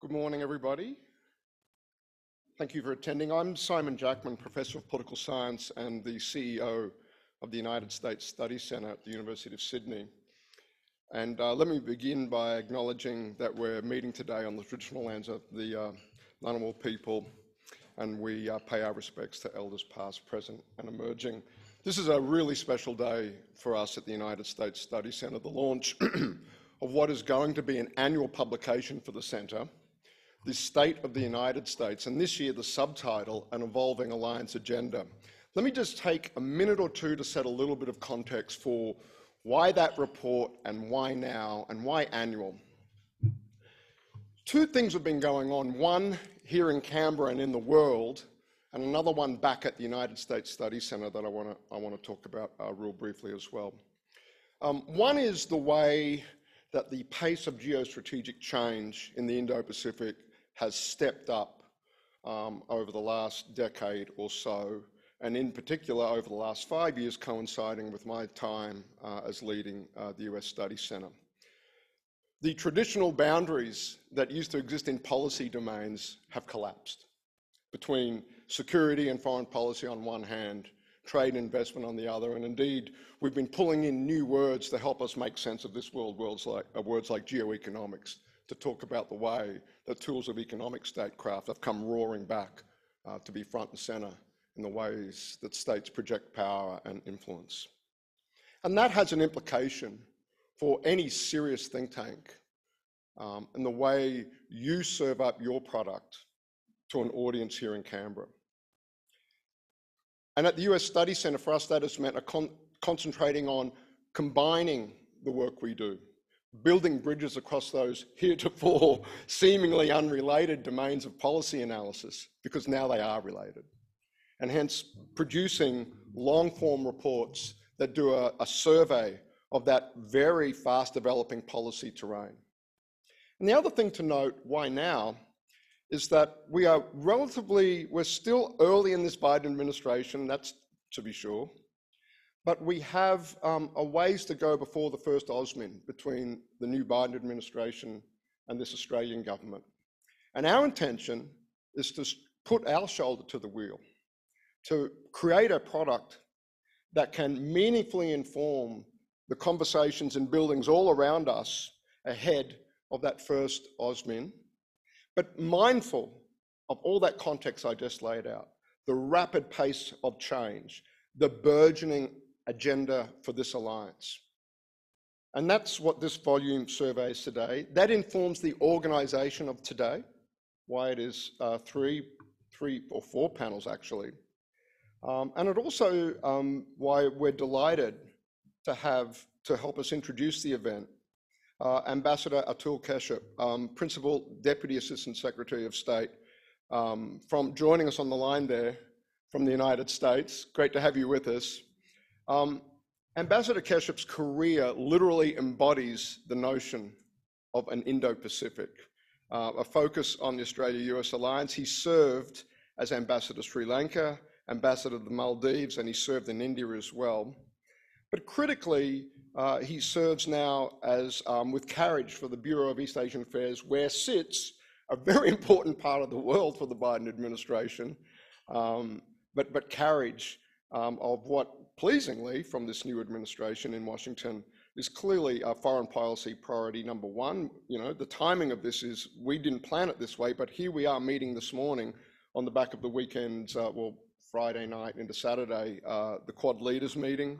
Good morning, everybody. Thank you for attending. I'm Simon Jackman, Professor of Political Science and the CEO of the United States Study Centre at the University of Sydney. And uh, let me begin by acknowledging that we're meeting today on the traditional lands of the uh, Ngunnawal people, and we uh, pay our respects to elders past, present, and emerging. This is a really special day for us at the United States Study Centre, the launch of what is going to be an annual publication for the Centre the state of the United States, and this year the subtitle, An Evolving Alliance Agenda. Let me just take a minute or two to set a little bit of context for why that report and why now and why annual. Two things have been going on, one here in Canberra and in the world, and another one back at the United States Study Centre that I want to I wanna talk about uh, real briefly as well. Um, one is the way that the pace of geostrategic change in the Indo-Pacific has stepped up um, over the last decade or so, and in particular over the last five years, coinciding with my time uh, as leading uh, the US Study Centre. The traditional boundaries that used to exist in policy domains have collapsed between security and foreign policy on one hand, trade and investment on the other, and indeed, we've been pulling in new words to help us make sense of this world, words like, uh, words like geoeconomics, to talk about the way the tools of economic statecraft have come roaring back uh, to be front and center in the ways that states project power and influence. And that has an implication for any serious think tank um, and the way you serve up your product to an audience here in Canberra. And at the US Study Centre, for us, that has meant con concentrating on combining the work we do building bridges across those heretofore seemingly unrelated domains of policy analysis, because now they are related. And hence producing long form reports that do a, a survey of that very fast developing policy terrain. And the other thing to note, why now, is that we are relatively, we're still early in this Biden administration, that's to be sure, but we have um, a ways to go before the first AUSMIN between the new Biden administration and this Australian government. And our intention is to put our shoulder to the wheel, to create a product that can meaningfully inform the conversations in buildings all around us ahead of that first AUSMIN, but mindful of all that context I just laid out, the rapid pace of change, the burgeoning agenda for this alliance. And that's what this volume surveys today. That informs the organisation of today, why it is uh, three, three or four panels actually. Um, and it also um, why we're delighted to have to help us introduce the event uh, Ambassador Atul Keshap, um, Principal Deputy Assistant Secretary of State, um, from joining us on the line there from the United States. Great to have you with us. Um, Ambassador Keshap's career literally embodies the notion of an Indo-Pacific, uh, a focus on the Australia-US alliance. He served as ambassador to Sri Lanka, ambassador to the Maldives, and he served in India as well. But critically, uh, he serves now as um, with CARIGE for the Bureau of East Asian Affairs, where sits a very important part of the world for the Biden administration. Um, but, but CARIGE um, of what pleasingly from this new administration in Washington is clearly a foreign policy priority number one. You know, the timing of this is we didn't plan it this way, but here we are meeting this morning on the back of the weekend, uh, well, Friday night into Saturday, uh, the Quad leaders meeting,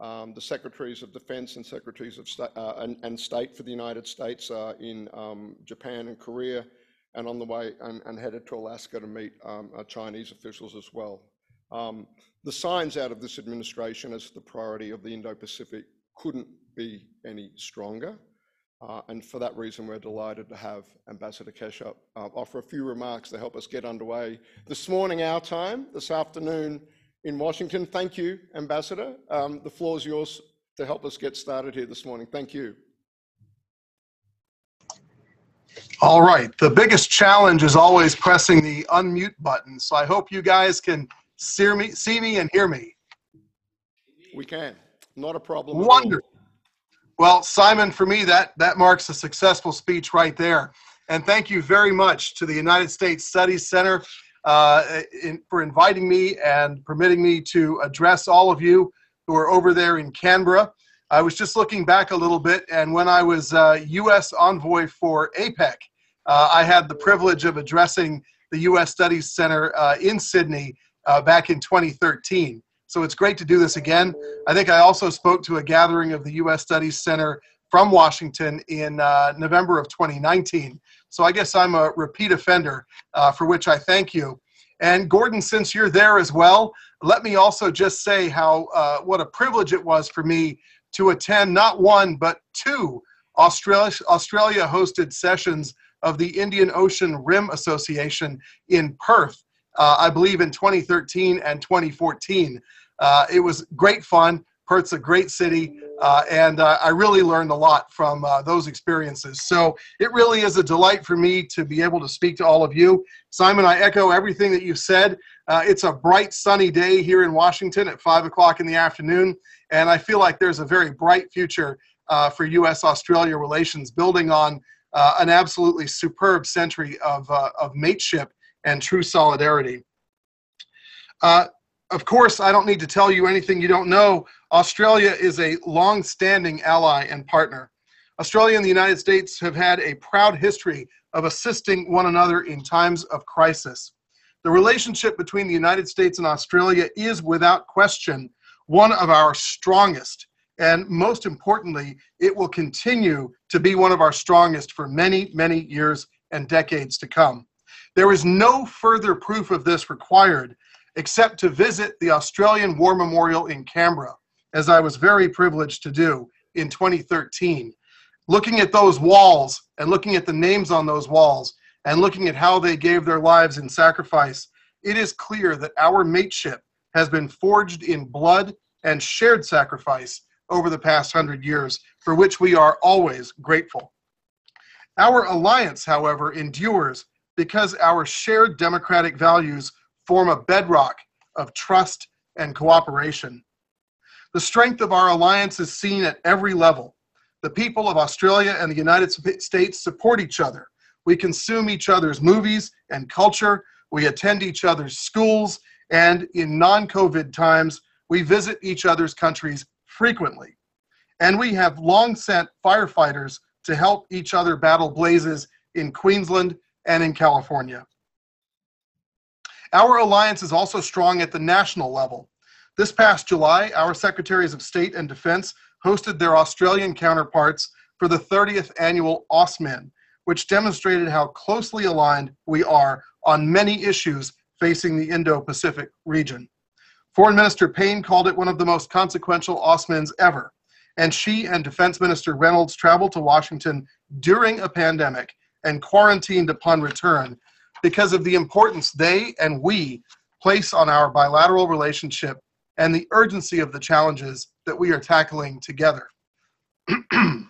um, the secretaries of defense and secretaries of sta uh, and, and, state for the United States in um, Japan and Korea, and on the way and, and headed to Alaska to meet um, uh, Chinese officials as well. The signs out of this administration as the priority of the Indo-Pacific couldn't be any stronger. Uh, and for that reason, we're delighted to have Ambassador Keshap uh, offer a few remarks to help us get underway. This morning, our time, this afternoon in Washington. Thank you, Ambassador. Um, the floor is yours to help us get started here this morning. Thank you. All right. The biggest challenge is always pressing the unmute button. So I hope you guys can see me, see me and hear me? We can. Not a problem. Wonderful. Well, Simon, for me, that, that marks a successful speech right there. And thank you very much to the United States Studies Center uh, in, for inviting me and permitting me to address all of you who are over there in Canberra. I was just looking back a little bit, and when I was uh, U.S. envoy for APEC, uh, I had the privilege of addressing the U.S. Studies Center uh, in Sydney uh, back in 2013. So it's great to do this again. I think I also spoke to a gathering of the U.S. Studies Center from Washington in uh, November of 2019. So I guess I'm a repeat offender, uh, for which I thank you. And Gordon, since you're there as well, let me also just say how uh, what a privilege it was for me to attend not one but two Australia Australia hosted sessions of the Indian Ocean Rim Association in Perth. Uh, I believe in 2013 and 2014. Uh, it was great fun. Perth's a great city, uh, and uh, I really learned a lot from uh, those experiences. So it really is a delight for me to be able to speak to all of you. Simon, I echo everything that you said. Uh, it's a bright, sunny day here in Washington at 5 o'clock in the afternoon, and I feel like there's a very bright future for U.S. Australia relations, building on an absolutely superb century of, of mateship and true solidarity. Uh, of course, I don't need to tell you anything you don't know Australia is a long standing ally and partner. Australia and the United States have had a proud history of assisting one another in times of crisis. The relationship between the United States and Australia is without question one of our strongest. And most importantly, it will continue to be one of our strongest for many, many years and decades to come. There is no further proof of this required except to visit the Australian War Memorial in Canberra as I was very privileged to do in 2013. Looking at those walls and looking at the names on those walls and looking at how they gave their lives in sacrifice, it is clear that our mateship has been forged in blood and shared sacrifice over the past hundred years, for which we are always grateful. Our alliance, however, endures because our shared democratic values form a bedrock of trust and cooperation. The strength of our alliance is seen at every level. The people of Australia and the United States support each other. We consume each other's movies and culture. We attend each other's schools. And in non COVID times, we visit each other's countries frequently. And we have long sent firefighters to help each other battle blazes in Queensland and in California. Our alliance is also strong at the national level. This past July, our Secretaries of State and Defense hosted their Australian counterparts for the 30th annual AUSMIN, which demonstrated how closely aligned we are on many issues facing the Indo Pacific region. Foreign Minister Payne called it one of the most consequential AUSMINs ever, and she and Defense Minister Reynolds traveled to Washington during a pandemic and quarantined upon return because of the importance they and we place on our bilateral relationship and the urgency of the challenges that we are tackling together.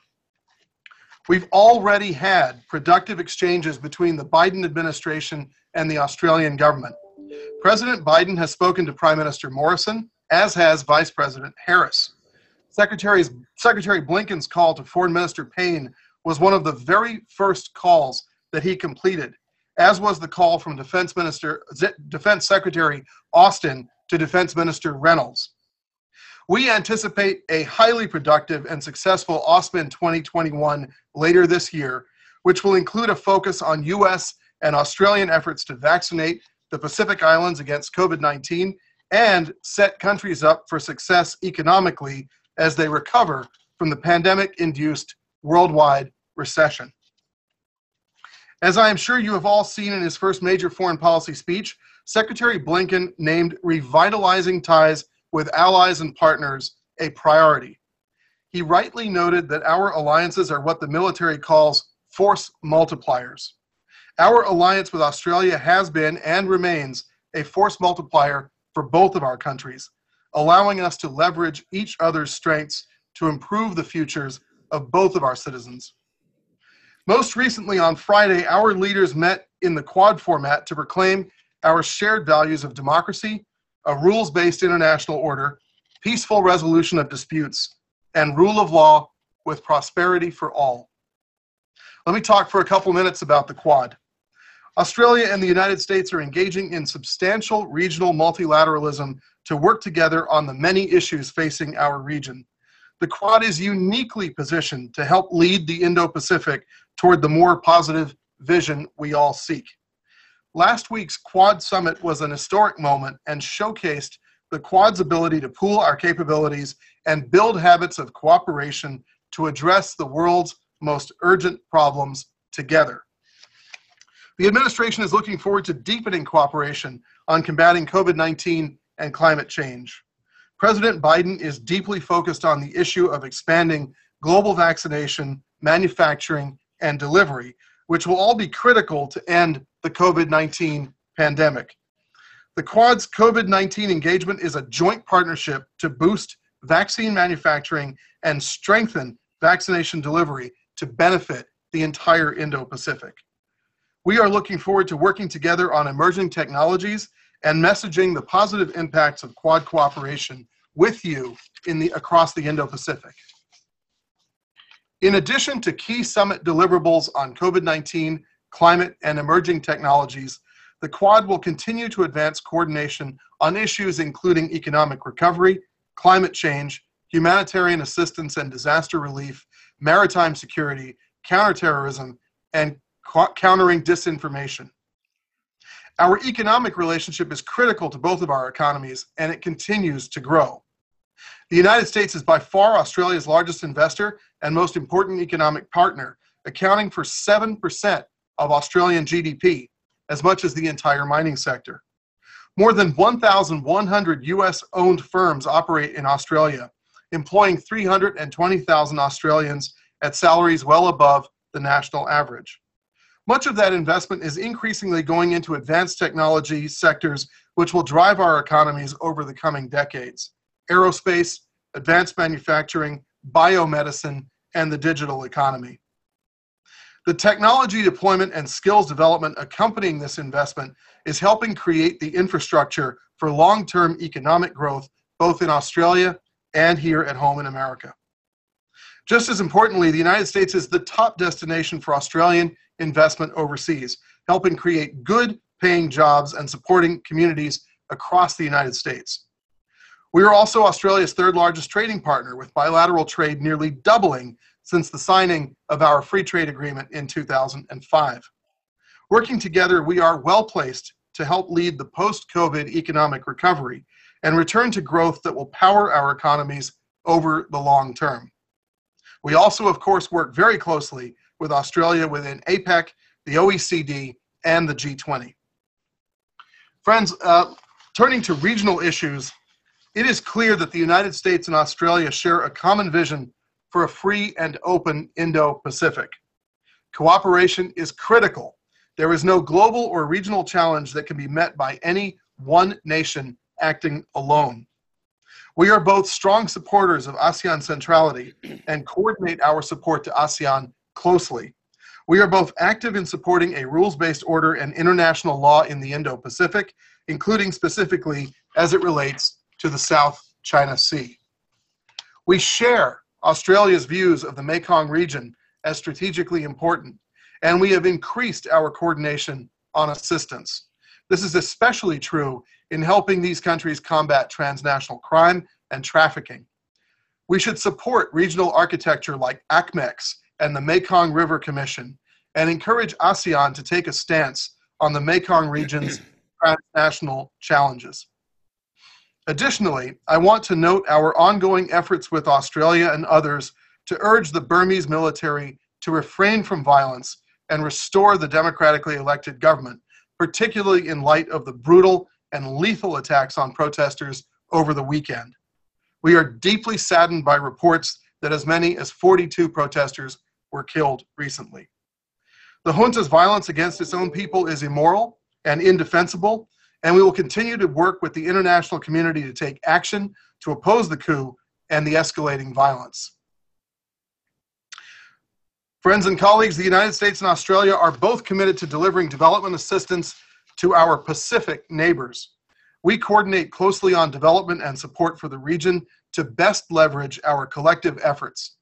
We've already had productive exchanges between the Biden administration and the Australian government. President Biden has spoken to Prime Minister Morrison, as has Vice President Harris. Secretary Blinken's call to Foreign Minister Payne was one of the very first calls that he completed, as was the call from Defense Minister, Defense Secretary Austin to Defense Minister Reynolds. We anticipate a highly productive and successful AUSMIN 2021 later this year, which will include a focus on U.S. and Australian efforts to vaccinate the Pacific Islands against COVID 19 and set countries up for success economically as they recover from the pandemic induced worldwide recession. As I am sure you have all seen in his first major foreign policy speech, Secretary Blinken named revitalizing ties with allies and partners a priority. He rightly noted that our alliances are what the military calls force multipliers. Our alliance with Australia has been and remains a force multiplier for both of our countries, allowing us to leverage each other's strengths to improve the futures of both of our citizens. Most recently on Friday, our leaders met in the Quad format to proclaim our shared values of democracy, a rules based international order, peaceful resolution of disputes, and rule of law with prosperity for all. Let me talk for a couple minutes about the Quad. Australia and the United States are engaging in substantial regional multilateralism to work together on the many issues facing our region. The Quad is uniquely positioned to help lead the Indo Pacific toward the more positive vision we all seek. Last week's Quad Summit was an historic moment and showcased the Quad's ability to pool our capabilities and build habits of cooperation to address the world's most urgent problems together. The administration is looking forward to deepening cooperation on combating COVID 19 and climate change. President Biden is deeply focused on the issue of expanding global vaccination, manufacturing, and delivery, which will all be critical to end the COVID 19 pandemic. The Quad's COVID 19 engagement is a joint partnership to boost vaccine manufacturing and strengthen vaccination delivery to benefit the entire Indo Pacific. We are looking forward to working together on emerging technologies and messaging the positive impacts of Quad cooperation with you in the, across the Indo Pacific. In addition to key summit deliverables on COVID 19, climate, and emerging technologies, the Quad will continue to advance coordination on issues including economic recovery, climate change, humanitarian assistance and disaster relief, maritime security, counterterrorism, and countering disinformation. Our economic relationship is critical to both of our economies, and it continues to grow. The United States is by far Australia's largest investor and most important economic partner, accounting for 7% of Australian GDP, as much as the entire mining sector. More than 1,100 US owned firms operate in Australia, employing 320,000 Australians at salaries well above the national average. Much of that investment is increasingly going into advanced technology sectors, which will drive our economies over the coming decades aerospace, advanced manufacturing, biomedicine, and the digital economy. The technology deployment and skills development accompanying this investment is helping create the infrastructure for long term economic growth both in Australia and here at home in America. Just as importantly, the United States is the top destination for Australian investment overseas, helping create good paying jobs and supporting communities across the United States. We are also Australia's third largest trading partner, with bilateral trade nearly doubling since the signing of our free trade agreement in 2005. Working together, we are well placed to help lead the post COVID economic recovery and return to growth that will power our economies over the long term. We also, of course, work very closely with Australia within APEC, the OECD, and the G20. Friends, uh, turning to regional issues, it is clear that the United States and Australia share a common vision for a free and open Indo Pacific. Cooperation is critical. There is no global or regional challenge that can be met by any one nation acting alone. We are both strong supporters of ASEAN centrality and coordinate our support to ASEAN closely. We are both active in supporting a rules based order and international law in the Indo Pacific, including specifically as it relates to the South China Sea. We share Australia's views of the Mekong region as strategically important, and we have increased our coordination on assistance. This is especially true in helping these countries combat transnational crime and trafficking. We should support regional architecture like ACMECS and the Mekong River Commission and encourage ASEAN to take a stance on the Mekong region's transnational challenges. Additionally, I want to note our ongoing efforts with Australia and others to urge the Burmese military to refrain from violence and restore the democratically elected government, particularly in light of the brutal and lethal attacks on protesters over the weekend. We are deeply saddened by reports that as many as 42 protesters were killed recently. The junta's violence against its own people is immoral and indefensible, and we will continue to work with the international community to take action to oppose the coup and the escalating violence. Friends and colleagues, the United States and Australia are both committed to delivering development assistance to our Pacific neighbors. We coordinate closely on development and support for the region to best leverage our collective efforts.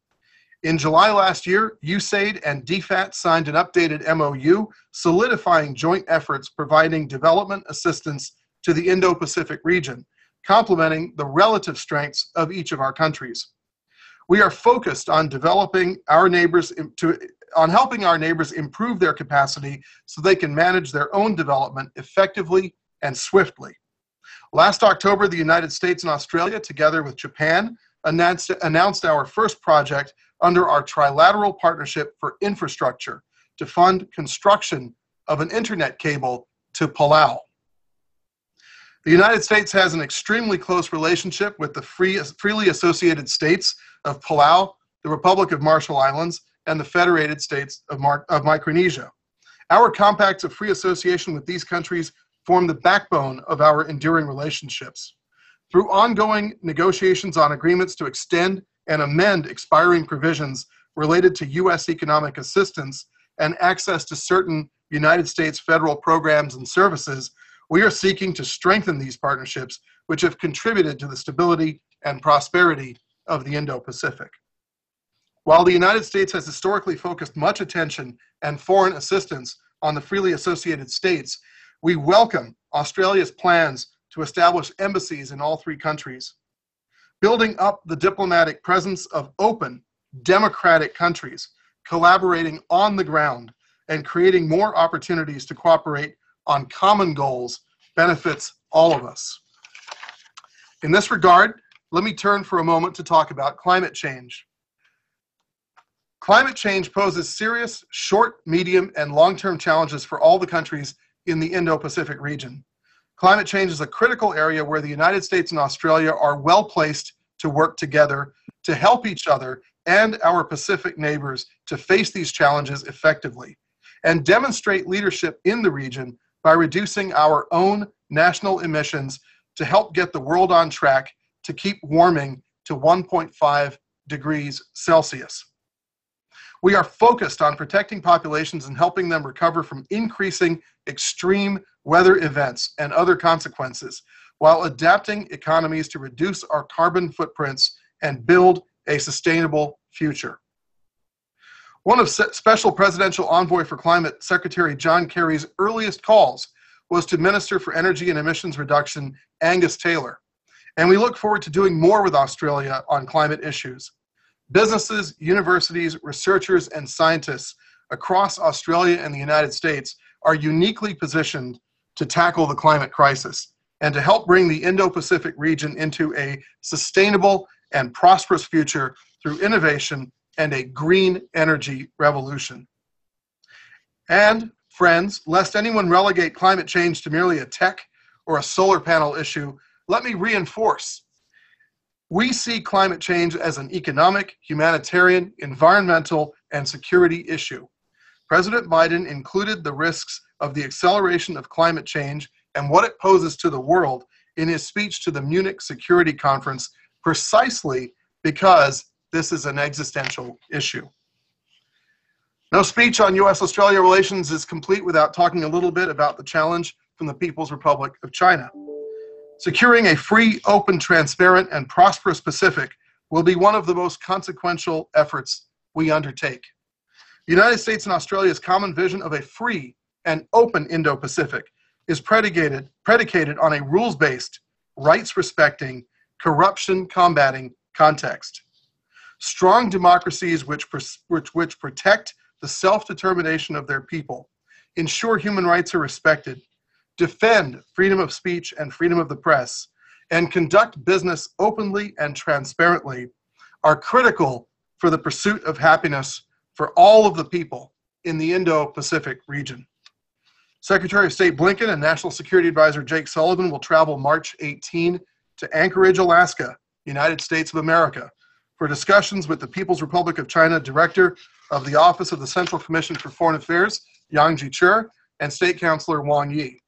In July last year, USAID and DFAT signed an updated MOU solidifying joint efforts providing development assistance to the Indo Pacific region, complementing the relative strengths of each of our countries. We are focused on developing our neighbors to, on helping our neighbors improve their capacity so they can manage their own development effectively and swiftly. Last October, the United States and Australia, together with Japan, announced, announced our first project under our trilateral partnership for infrastructure to fund construction of an internet cable to Palau. The United States has an extremely close relationship with the free, freely associated states of Palau, the Republic of Marshall Islands, and the Federated States of, Mar- of Micronesia. Our compacts of free association with these countries form the backbone of our enduring relationships. Through ongoing negotiations on agreements to extend and amend expiring provisions related to U.S. economic assistance and access to certain United States federal programs and services, we are seeking to strengthen these partnerships, which have contributed to the stability and prosperity of the Indo Pacific. While the United States has historically focused much attention and foreign assistance on the freely associated states, we welcome Australia's plans to establish embassies in all three countries. Building up the diplomatic presence of open, democratic countries, collaborating on the ground, and creating more opportunities to cooperate on common goals benefits all of us. In this regard, let me turn for a moment to talk about climate change. Climate change poses serious short, medium, and long term challenges for all the countries in the Indo Pacific region. Climate change is a critical area where the United States and Australia are well placed to work together to help each other and our Pacific neighbors to face these challenges effectively and demonstrate leadership in the region by reducing our own national emissions to help get the world on track to keep warming to 1.5 degrees Celsius. We are focused on protecting populations and helping them recover from increasing extreme weather events and other consequences while adapting economies to reduce our carbon footprints and build a sustainable future. One of Special Presidential Envoy for Climate Secretary John Kerry's earliest calls was to Minister for Energy and Emissions Reduction Angus Taylor. And we look forward to doing more with Australia on climate issues. Businesses, universities, researchers, and scientists across Australia and the United States are uniquely positioned to tackle the climate crisis and to help bring the Indo Pacific region into a sustainable and prosperous future through innovation and a green energy revolution. And, friends, lest anyone relegate climate change to merely a tech or a solar panel issue, let me reinforce we see climate change as an economic, humanitarian, environmental, and security issue. President Biden included the risks of the acceleration of climate change and what it poses to the world in his speech to the Munich Security Conference precisely because this is an existential issue. No speech on US Australia relations is complete without talking a little bit about the challenge from the People's Republic of China. Securing a free, open, transparent, and prosperous Pacific will be one of the most consequential efforts we undertake. The United States and Australia's common vision of a free and open Indo Pacific is predicated, predicated on a rules based, rights respecting, corruption combating context. Strong democracies which, which, which protect the self determination of their people, ensure human rights are respected, defend freedom of speech and freedom of the press, and conduct business openly and transparently are critical for the pursuit of happiness for all of the people in the Indo Pacific region. Secretary of State Blinken and National Security Advisor Jake Sullivan will travel March 18 to Anchorage, Alaska, United States of America, for discussions with the People's Republic of China Director of the Office of the Central Commission for Foreign Affairs, Yang Jiechi, and State Councilor Wang Yi.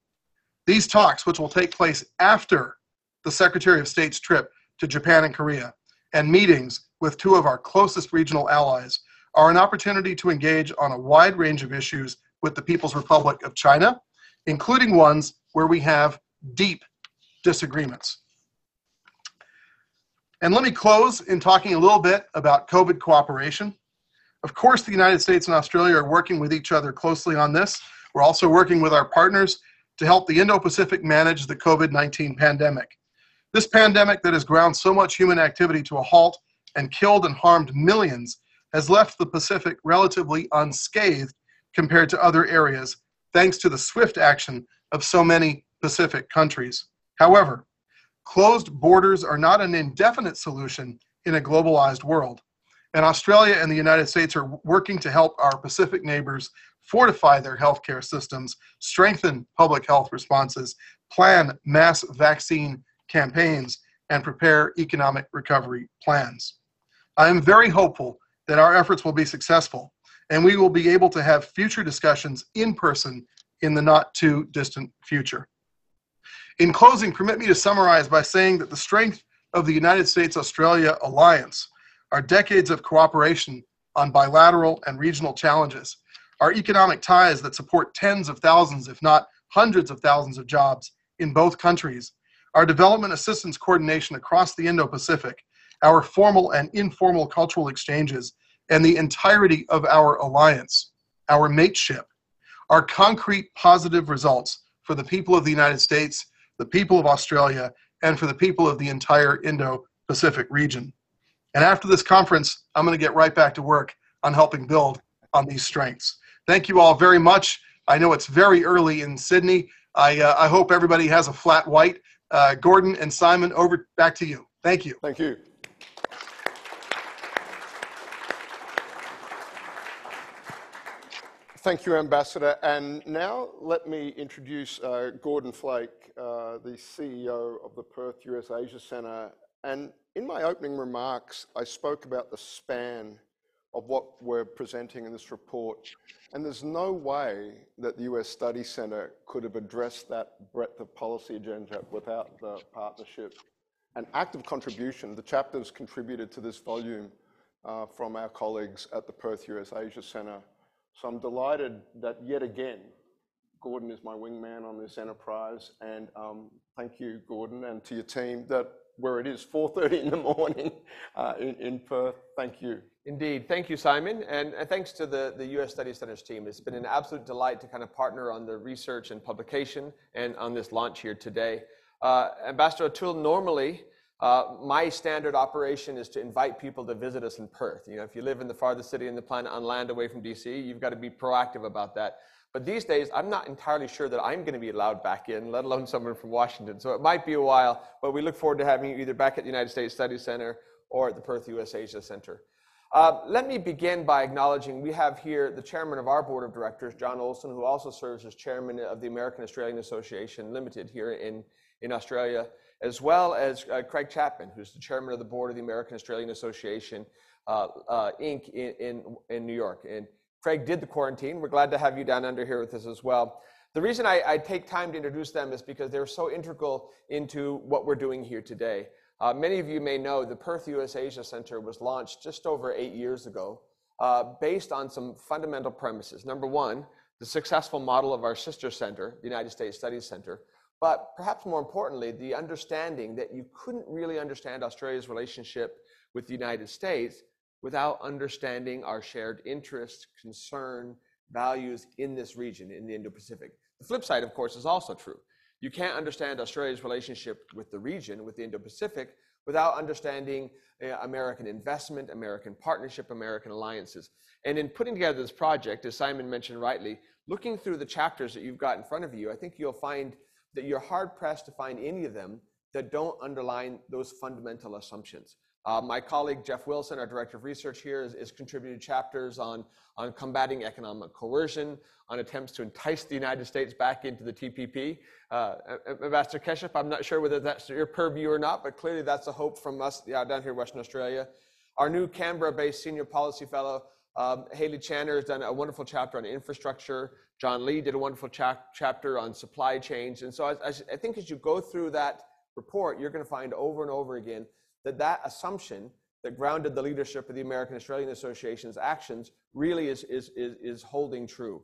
These talks, which will take place after the Secretary of State's trip to Japan and Korea, and meetings with two of our closest regional allies, are an opportunity to engage on a wide range of issues with the People's Republic of China, including ones where we have deep disagreements. And let me close in talking a little bit about COVID cooperation. Of course, the United States and Australia are working with each other closely on this. We're also working with our partners to help the Indo Pacific manage the COVID 19 pandemic. This pandemic that has ground so much human activity to a halt and killed and harmed millions has left the Pacific relatively unscathed compared to other areas, thanks to the swift action of so many Pacific countries. However, closed borders are not an indefinite solution in a globalized world. And Australia and the United States are working to help our Pacific neighbors fortify their healthcare systems, strengthen public health responses, plan mass vaccine campaigns, and prepare economic recovery plans. I am very hopeful that our efforts will be successful and we will be able to have future discussions in person in the not too distant future. In closing, permit me to summarize by saying that the strength of the United States Australia alliance are decades of cooperation on bilateral and regional challenges, our economic ties that support tens of thousands, if not hundreds of thousands of jobs in both countries, our development assistance coordination across the Indo Pacific, our formal and informal cultural exchanges, and the entirety of our alliance, our mateship, are concrete positive results for the people of the United States, the people of Australia, and for the people of the entire Indo Pacific region. And after this conference, I'm going to get right back to work on helping build on these strengths. Thank you all very much. I know it's very early in Sydney. I, uh, I hope everybody has a flat white. Uh, Gordon and Simon, over back to you. Thank you. Thank you. Thank you, Ambassador. And now let me introduce uh, Gordon Flake, uh, the CEO of the Perth US Asia Centre. And in my opening remarks, I spoke about the span of what we're presenting in this report. And there's no way that the US Study Centre could have addressed that breadth of policy agenda without the partnership and active contribution. The chapters contributed to this volume uh, from our colleagues at the Perth US Asia Centre. So I'm delighted that yet again, Gordon is my wingman on this enterprise. And um, thank you, Gordon, and to your team that where it is 4.30 in the morning uh, in, in Perth. Thank you. Indeed. Thank you, Simon. And, thanks to the, the U.S. Study Centers team. It's been an absolute delight to kind of partner on the research and publication and on this launch here today. Uh, Ambassador Atul, normally uh, my standard operation is to invite people to visit us in Perth. You know, if you live in the farthest city in the planet on land away from DC, you've got to be proactive about that. But these days, I'm not entirely sure that I'm going to be allowed back in, let alone someone from Washington. So it might be a while, but we look forward to having you either back at the United States Study Center or at the Perth US Asia Center. Uh, let me begin by acknowledging we have here the chairman of our board of directors, John Olson, who also serves as chairman of the American Australian Association Limited here in, in Australia as well as uh, Craig Chapman, who's the chairman of the board of the American Australian Association, uh, uh, Inc. In, in, in, New York. And Craig did the quarantine. We're glad to have you down under here with us as well. The reason I, I take time to introduce them is because they're so integral into what we're doing here today. Uh, many of you may know the Perth US Asia Center was launched just over eight years ago uh, based on some fundamental premises. Number one, the successful model of our sister center, the United States Studies Center, but perhaps more importantly, the understanding that you couldn't really understand Australia's relationship with the United States without understanding our shared interests, concern, values in this region, in the Indo Pacific. The flip side, of course, is also true. You can't understand Australia's relationship with the region, with the Indo Pacific, without understanding uh, American investment, American partnership, American alliances. And in putting together this project, as Simon mentioned rightly, looking through the chapters that you've got in front of you, I think you'll find that you're hard pressed to find any of them that don't underline those fundamental assumptions. Uh, my colleague Jeff Wilson, our director of research here, is, contributed chapters on, combating economic coercion, on attempts to entice the United States back into the TPP. Uh, Ambassador Keshap, I'm not sure whether that's your purview or not, but clearly that's a hope from us down here in Western Australia. Our new Canberra-based senior policy fellow, um, Hayley Channer, has done a wonderful chapter on infrastructure. John Lee did a wonderful chapter on supply chains. And so I think as you go through that report, you're going to find over and over again that that assumption that grounded the leadership of the American Australian Association's actions really is, is, is, is holding true.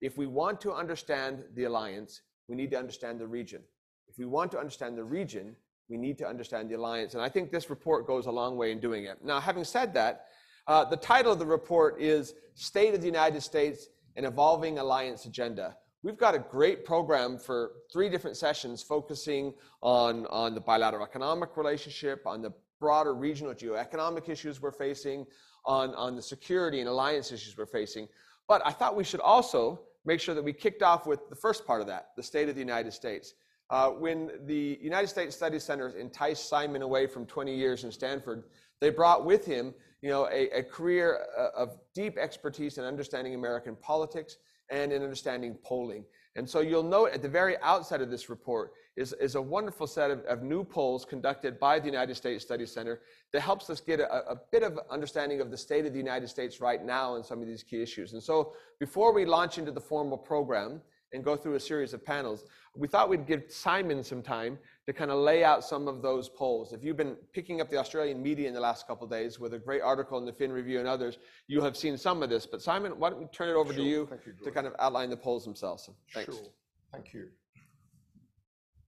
If we want to understand the alliance, we need to understand the region. If we want to understand the region, we need to understand the alliance. And I think this report goes a long way in doing it. Now, having said that, Uh, the title of the report is State of the United States and Evolving Alliance Agenda. We've got a great program for three different sessions focusing on, on the bilateral economic relationship, on the broader regional geoeconomic issues we're facing, on, on the security and alliance issues we're facing. But I thought we should also make sure that we kicked off with the first part of that, the state of the United States. Uh, when the United States Study Center enticed Simon away from 20 years in Stanford, they brought with him you know, a, a career uh, of deep expertise in understanding American politics and in understanding polling. And so you'll note at the very outset of this report is, is a wonderful set of, of new polls conducted by the United States Study Center that helps us get a, a, bit of understanding of the state of the United States right now and some of these key issues. And so before we launch into the formal program and go through a series of panels, we thought we'd give Simon some time to kind of lay out some of those polls. If you've been picking up the Australian media in the last couple of days with a great article in the Fin Review and others, you have seen some of this. But Simon, why don't we turn it over sure. to you, you to kind of outline the polls themselves. Thanks. Sure. Thank you.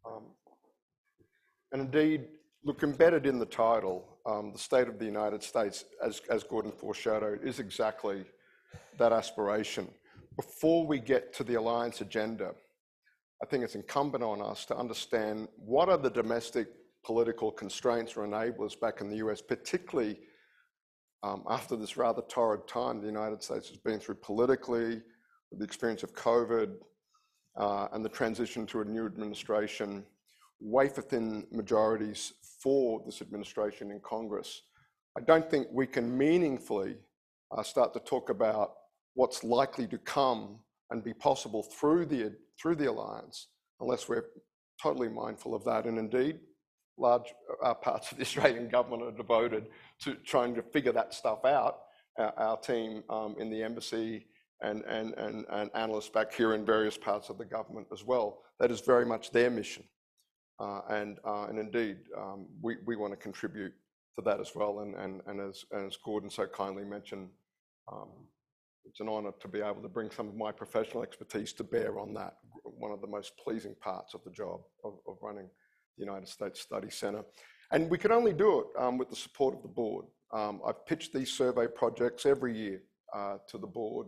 Um, and indeed, look, embedded in the title, um, the state of the United States, as, as Gordon foreshadowed, is exactly that aspiration. Before we get to the alliance agenda, I think it's incumbent on us to understand what are the domestic political constraints or enablers back in the US, particularly um, after this rather torrid time the United States has been through politically, the experience of COVID, uh, and the transition to a new administration, wafer thin majorities for this administration in Congress. I don't think we can meaningfully uh, start to talk about what's likely to come and be possible through the through the alliance, unless we're totally mindful of that. And indeed, large uh, parts of the Australian government are devoted to trying to figure that stuff out. Our, our team um, in the embassy and, and, and, and, analysts back here in various parts of the government as well. That is very much their mission. Uh, and, uh, and indeed, um, we, we want to contribute to that as well. And, and, and, as, and as Gordon so kindly mentioned, um, it's an honor to be able to bring some of my professional expertise to bear on that, one of the most pleasing parts of the job of, of running the United States Study Center. And we can only do it um, with the support of the board. Um, I've pitched these survey projects every year uh, to the board,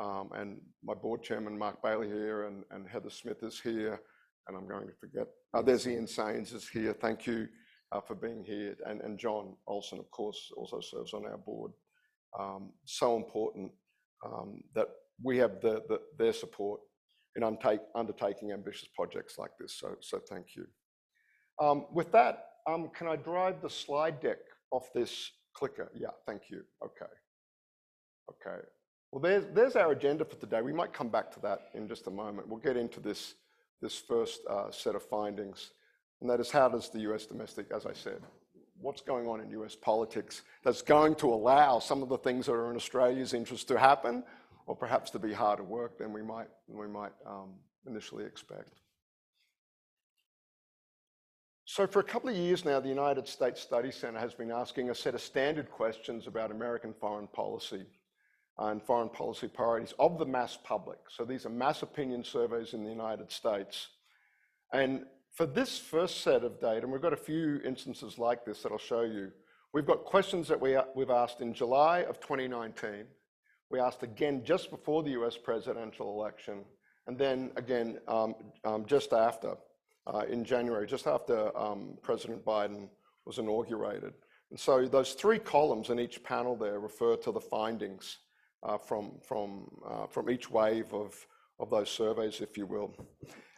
um, and my board chairman, Mark Bailey, here, and, and Heather Smith is here, and I'm going to forget. Uh, there's Ian Sains is here. Thank you uh, for being here. And, and John Olson, of course, also serves on our board. Um, so important um, that we have the, the, their support in undertaking ambitious projects like this. So, thank you. Um, with that, um, can I drive the slide deck off this clicker? Yeah, thank you. Okay. Okay. Well, there's, there's our agenda for today. We might come back to that in just a moment. We'll get into this, this first uh, set of findings, and that is how does the US domestic, as I said, what's going on in US politics that's going to allow some of the things that are in Australia's interest to happen, or perhaps to be harder work than we might, um, initially expect. So for a couple of years now, the United States Study Center has been asking a set of standard questions about American foreign policy and foreign policy priorities of the mass public. So these are mass opinion surveys in the United States. And for this first set of data, and we've got a few instances like this that I'll show you, we've got questions that we've asked in July of 2019. We asked again just before the US presidential election, and then again um, um, just after, uh, in January, just after um, President Biden was inaugurated. And so those three columns in each panel there refer to the findings uh, from, from, uh, from each wave of, those surveys, if you will.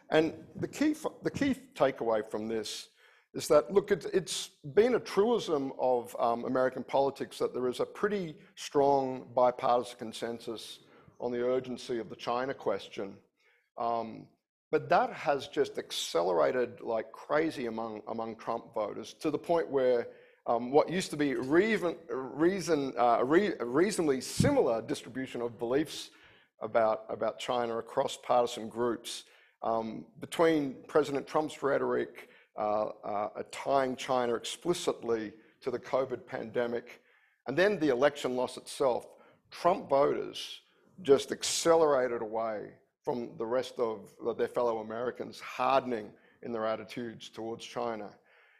And the key, the key takeaway from this is that, look, it, has been a truism of um, American politics that there is a pretty strong bipartisan consensus on the urgency of the China question. Um, but that has just accelerated like crazy among, among Trump voters to the point where um, what used to be reason, reason, uh, re, reasonably similar distribution of beliefs about, about China across partisan groups um, between President Trump's rhetoric, Uh, uh, tying China explicitly to the COVID pandemic, and then the election loss itself, Trump voters just accelerated away from the rest of their fellow Americans, hardening in their attitudes towards China.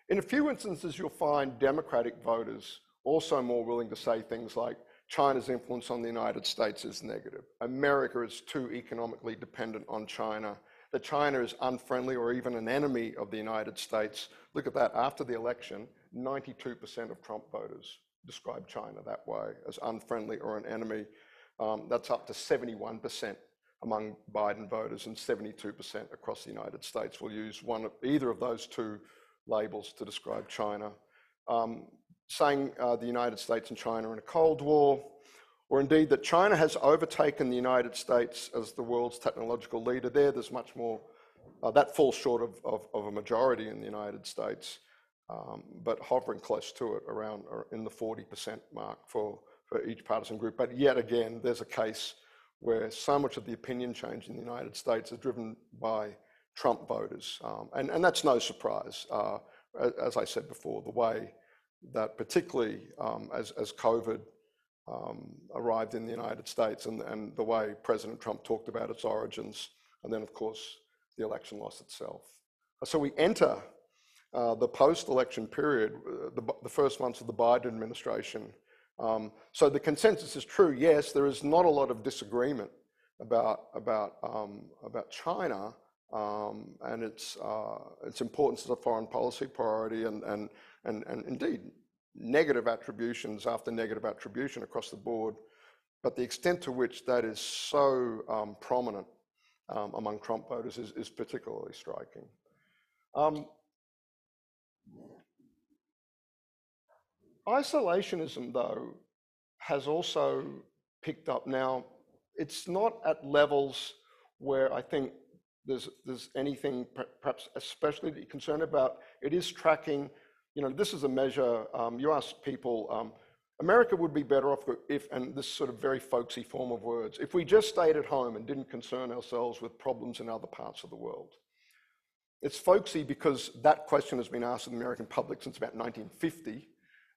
In a few instances, you'll find Democratic voters also more willing to say things like China's influence on the United States is negative. America is too economically dependent on China. That China is unfriendly or even an enemy of the United States. Look at that. After the election, 92% of Trump voters describe China that way as unfriendly or an enemy. Um, that's up to 71% among Biden voters and 72% across the United States will use one of either of those two labels to describe China. Um, saying uh, the United States and China are in a Cold War, or indeed that China has overtaken the United States as the world's technological leader there. There's much more, uh, that falls short of, of, of, a majority in the United States, um, but hovering close to it around uh, in the 40% mark for, for each partisan group. But yet again, there's a case where so much of the opinion change in the United States is driven by Trump voters. Um, and, and that's no surprise. Uh, as I said before, the way that particularly um, as, as COVID arrived in the United States and, and the way President Trump talked about its origins, and then, of course, the election loss itself. So we enter uh, the post-election period, uh, the, the, first months of the Biden administration. Um, so the consensus is true. Yes, there is not a lot of disagreement about about um, about China um, and its uh, its importance as a foreign policy priority, and and and, and indeed negative attributions after negative attribution across the board. But the extent to which that is so um, prominent um, among Trump voters is, is particularly striking. Um, isolationism, though, has also picked up now. It's not at levels where I think there's, there's anything perhaps especially to be concerned about. It is tracking you know, this is a measure, um, you ask people, um, America would be better off if, and this sort of very folksy form of words, if we just stayed at home and didn't concern ourselves with problems in other parts of the world. It's folksy because that question has been asked in the American public since about 1950.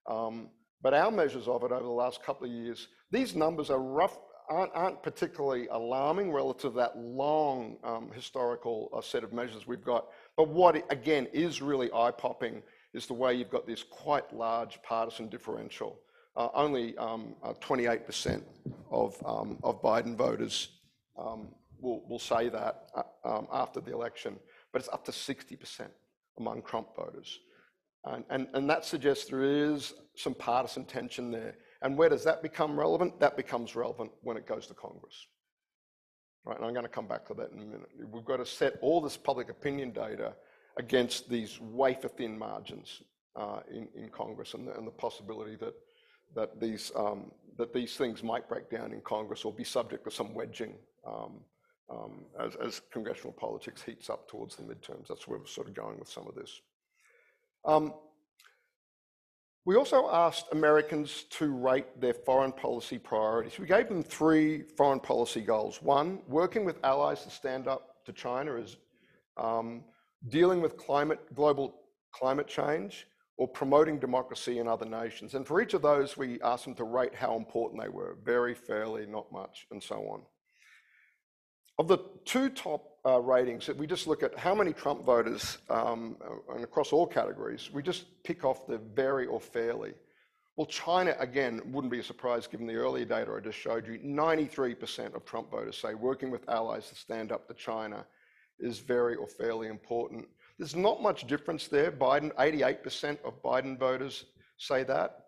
Um, but our measures of it over the last couple of years, these numbers are rough, aren't, aren't particularly alarming relative to that long um, historical uh, set of measures we've got. But what, again, is really eye popping is the way you've got this quite large partisan differential. Uh, only 28% um, uh, of, um, of Biden voters um, will, will say that uh, um, after the election, but it's up to 60% among Trump voters. And, and, and that suggests there is some partisan tension there. And where does that become relevant? That becomes relevant when it goes to Congress. Right, and I'm going to come back to that in a minute. We've got to set all this public opinion data against these wafer thin margins uh, in, in Congress and the, and the possibility that, that, these, um, that these things might break down in Congress or be subject to some wedging um, um, as, as, congressional politics heats up towards the midterms. That's where we're sort of going with some of this. Um, we also asked Americans to rate their foreign policy priorities. We gave them three foreign policy goals. One, working with allies to stand up to China as um, dealing with climate, global climate change, or promoting democracy in other nations. And for each of those, we asked them to rate how important they were, very fairly, not much, and so on. Of the two top uh, ratings, we just look at how many Trump voters, um, and across all categories, we just pick off the very or fairly. Well, China, again, wouldn't be a surprise given the earlier data I just showed you. 93% of Trump voters say working with allies to stand up to China is very or fairly important. There's not much difference there. Biden, 88% of Biden voters say that.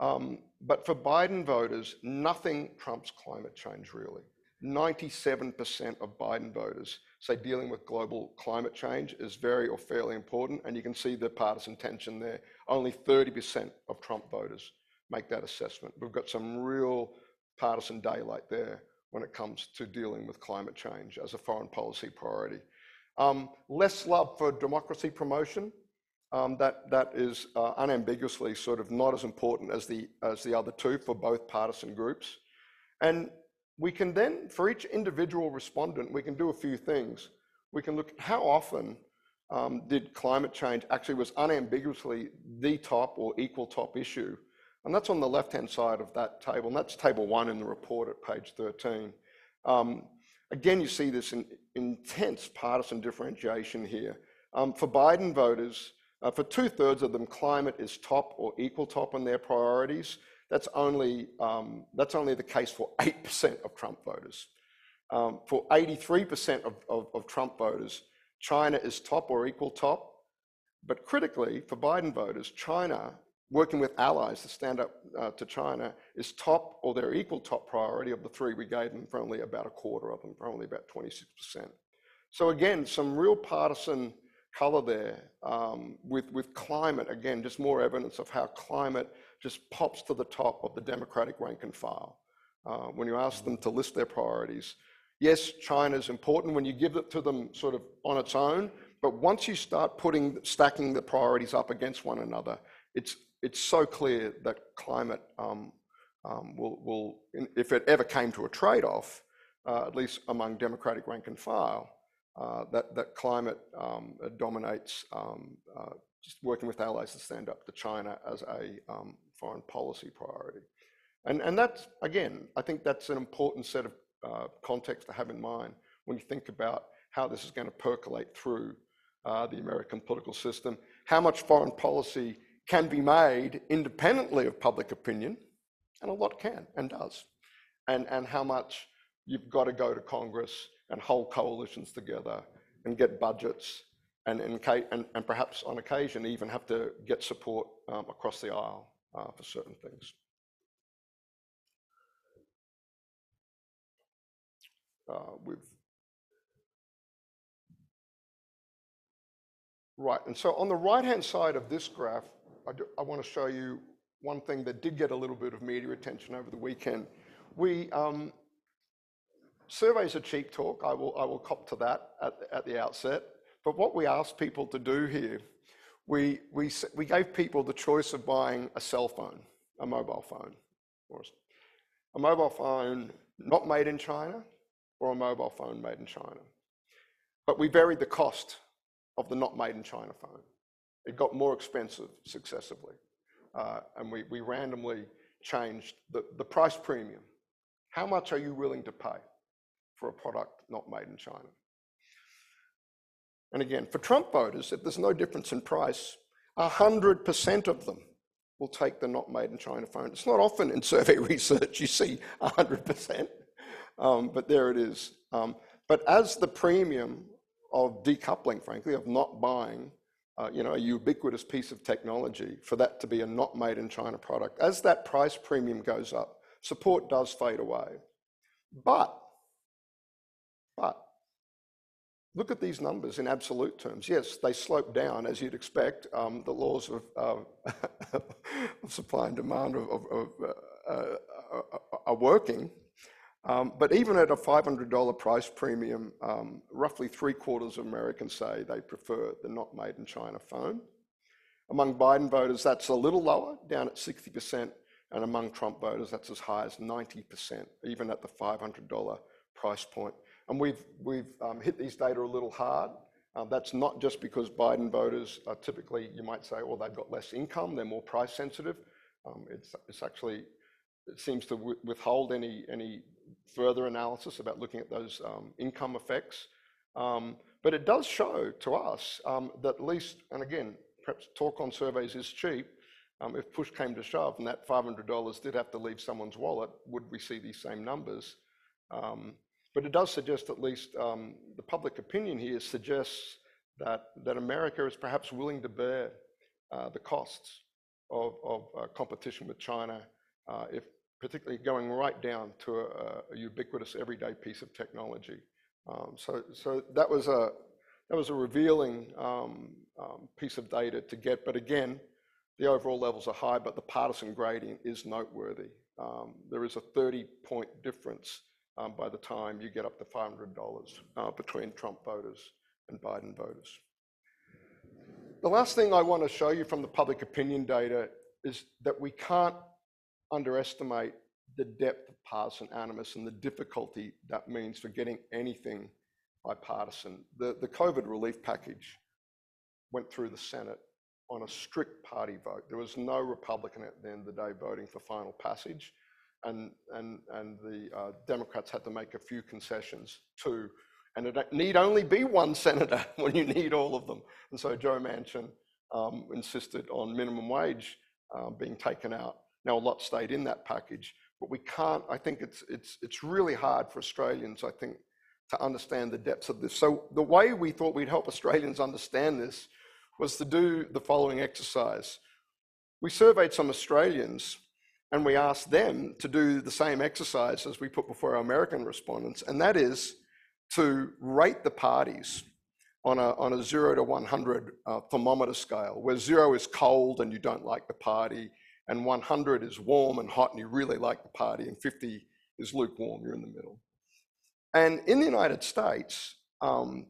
Um, but for Biden voters, nothing trumps climate change really. 97% of Biden voters say dealing with global climate change is very or fairly important, and you can see the partisan tension there. Only 30% of Trump voters make that assessment. We've got some real partisan daylight there when it comes to dealing with climate change as a foreign policy priority. Um, less love for democracy promotion. Um, that, that is uh, unambiguously sort of not as important as the, as the other two for both partisan groups. And we can then, for each individual respondent, we can do a few things. We can look how often um, did climate change actually was unambiguously the top or equal top issue. And that's on the left-hand side of that table, and that's table one in the report at page 13. Um, again, you see this in, intense partisan differentiation here. Um, for Biden voters, Uh, for two thirds of them, climate is top or equal top on their priorities. That's only, um, that's only the case for 8% of Trump voters. Um, for 83% of, of, of Trump voters, China is top or equal top. But critically, for Biden voters, China, working with allies to stand up uh, to China, is top or their equal top priority of the three we gave them for only about a quarter of them, for only about 26%. So again, some real partisan color there um, with, with climate, again, just more evidence of how climate just pops to the top of the Democratic rank and file. Uh, when you ask them to list their priorities, yes, China is important when you give it to them sort of on its own, but once you start putting, stacking the priorities up against one another, it's, it's so clear that climate um, um, will, will, if it ever came to a trade-off, uh, at least among Democratic rank and file, uh, that, that climate um, dominates um, uh, just working with allies to stand up to China as a um, foreign policy priority. And, and that's, again, I think that's an important set of uh, context to have in mind when you think about how this is going to percolate through uh, the American political system, how much foreign policy can be made independently of public opinion, and a lot can and does, and, and how much you've got to go to Congress and hold coalitions together and get budgets and, and, and, and perhaps on occasion even have to get support um, across the aisle uh, for certain things. Uh, with right, and so on the right-hand side of this graph, I, want to show you one thing that did get a little bit of media attention over the weekend. We um, surveys are cheap talk. I will, I will cop to that at, at the outset. But what we asked people to do here, we, we, we gave people the choice of buying a cell phone, a mobile phone, or a mobile phone not made in China, or a mobile phone made in China. But we varied the cost of the not made in China phone. It got more expensive successively. Uh, and we, we randomly changed the, the price premium. How much are you willing to pay for a product not made in China? And again, for Trump voters, if there's no difference in price, 100% of them will take the not made in China phone. It's not often in survey research you see 100%, um, but there it is. Um, but as the premium of decoupling, frankly, of not buying, you know, a ubiquitous piece of technology for that to be a not made in China product, as that price premium goes up, support does fade away. But, but Look at these numbers in absolute terms. Yes, they slope down as you'd expect. Um, the laws of, uh, supply and demand uh, uh, are working. Um, but even at a $500 price premium, um, roughly three quarters of Americans say they prefer the not made in China phone. Among Biden voters, that's a little lower, down at 60%, and among Trump voters, that's as high as 90%, even at the $500 price point. And we've, we've um, hit these data a little hard. That's not just because Biden voters are typically, you might say, well, they've got less income, they're more price sensitive. It's, it's actually, it seems to withhold any, any further analysis about looking at those um, income effects. Um, but it does show to us um, that at least, and again, perhaps talk on surveys is cheap, um, if push came to shove and that $500 did have to leave someone's wallet, would we see these same numbers? Um, but it does suggest at least the public opinion here suggests that, that America is perhaps willing to bear uh, the costs of, of uh, competition with China, uh, if particularly going right down to a, a ubiquitous everyday piece of technology. Um, so, so that was a that was a revealing um, um, piece of data to get. But again, the overall levels are high, but the partisan gradient is noteworthy. Um, there is a 30 point difference um, by the time you get up to $500 uh, between Trump voters and Biden voters. The last thing I want to show you from the public opinion data is that we can't underestimate the depth of partisan animus and the difficulty that means for getting anything bipartisan. The, the COVID relief package went through the Senate on a strict party vote. There was no Republican at the end of the day voting for final passage and, and, and the uh, Democrats had to make a few concessions too. And it need only be one senator when you need all of them. And so Joe Manchin um, insisted on minimum wage uh, being taken out. Now, a lot stayed in that package, but we can't, I think it's, it's, it's really hard for Australians, I think, to understand the depths of this. So the way we thought we'd help Australians understand this was to do the following exercise. We surveyed some Australians and we asked them to do the same exercise as we put before our American respondents, and that is to rate the parties on a, on a zero to 100 uh, thermometer scale, where zero is cold and you don't like the party, and 100 is warm and hot and you really like the party, and 50 is lukewarm, you're in the middle. And in the United States, um,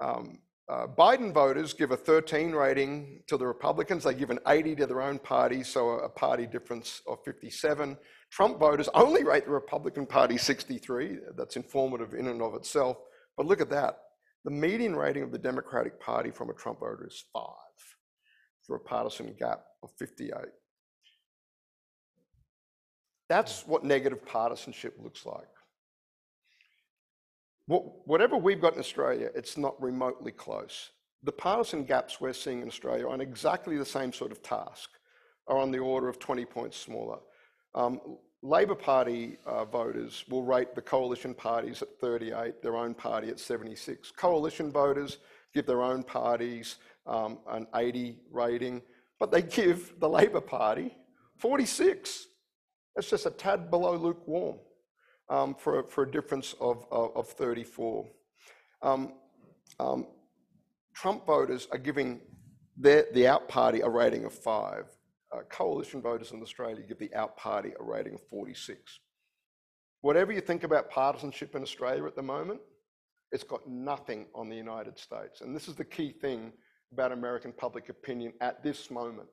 um, uh, Biden voters give a 13 rating to the Republicans. They give an 80 to their own party, so a party difference of 57. Trump voters only rate the Republican Party 63. That's informative in and of itself. But look at that. The median rating of the Democratic Party from a Trump voter is five for a partisan gap of 58. That's what negative partisanship looks like. Whatever we've got in Australia, it's not remotely close. The partisan gaps we're seeing in Australia on exactly the same sort of task are on the order of 20 points smaller. Um, Labor Party uh, voters will rate the coalition parties at 38, their own party at 76. Coalition voters give their own parties um, an 80 rating, but they give the Labor Party 46. It's just a tad below lukewarm um, for, for a difference of, of, of 34. Um, um, Trump voters are giving their, the out party a rating of five. Uh, coalition voters in Australia give the out party a rating of 46. Whatever you think about partisanship in Australia at the moment, it's got nothing on the United States. And this is the key thing about American public opinion at this moment.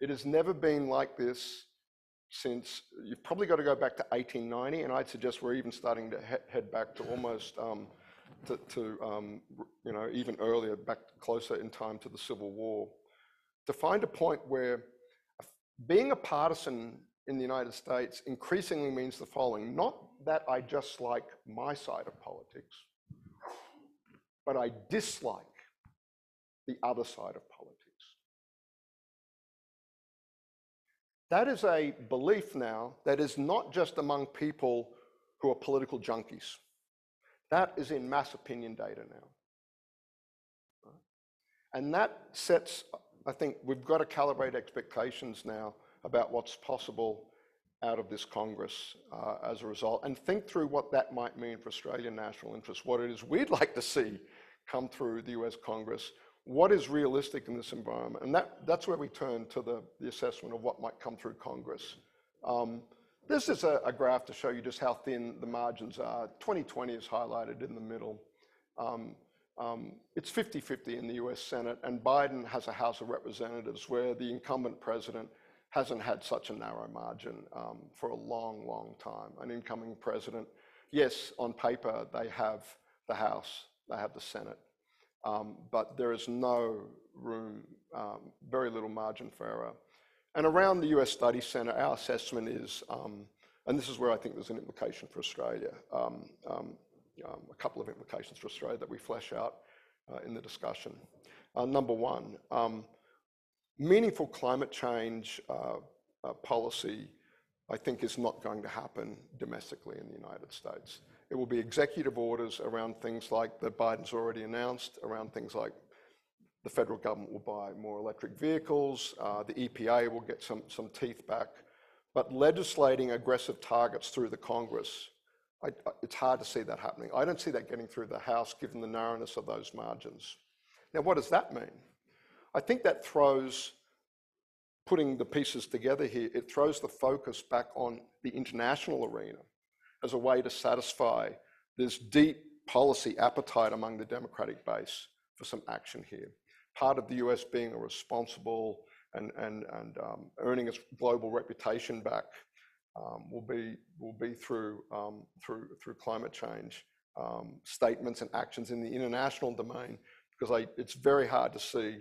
It has never been like this since you've probably got to go back to 1890, and I'd suggest we're even starting to he- head back to almost um, to, to um, you know even earlier, back closer in time to the Civil War, to find a point where being a partisan in the United States increasingly means the following: not that I just like my side of politics, but I dislike the other side of That is a belief now that is not just among people who are political junkies. That is in mass opinion data now. And that sets, I think we've got to calibrate expectations now about what's possible out of this Congress uh, as a result and think through what that might mean for Australian national interests, what it is we'd like to see come through the US Congress, what is realistic in this environment? And that, that's where we turn to the, the assessment of what might come through Congress. Um, this is a, a, graph to show you just how thin the margins are. 2020 is highlighted in the middle. Um, um, it's 50-50 in the US Senate, and Biden has a House of Representatives where the incumbent president hasn't had such a narrow margin um, for a long, long time. An incoming president, yes, on paper, they have the House, they have the Senate, but there is no room, um, very little margin for error. And around the US Study Centre, our assessment is, um, and this is where I think there's an implication for Australia, um, um, um, a couple of implications for Australia that we flesh out uh, in the discussion. Uh, number one, meaningful climate change uh, policy, I think, is not going to happen domestically in the United States. It will be executive orders around things like that Biden's already announced, around things like the federal government will buy more electric vehicles, uh, the EPA will get some, some teeth back. But legislating aggressive targets through the Congress, I, it's hard to see that happening. I don't see that getting through the House given the narrowness of those margins. Now, what does that mean? I think that throws, putting the pieces together here, it throws the focus back on the international arena as a way to satisfy this deep policy appetite among the Democratic base for some action here. Part of the US being a responsible and, and, and um, earning its global reputation back um, will, be, will be through, um, through, through climate change um, statements and actions in the international domain, because I, it's very hard to see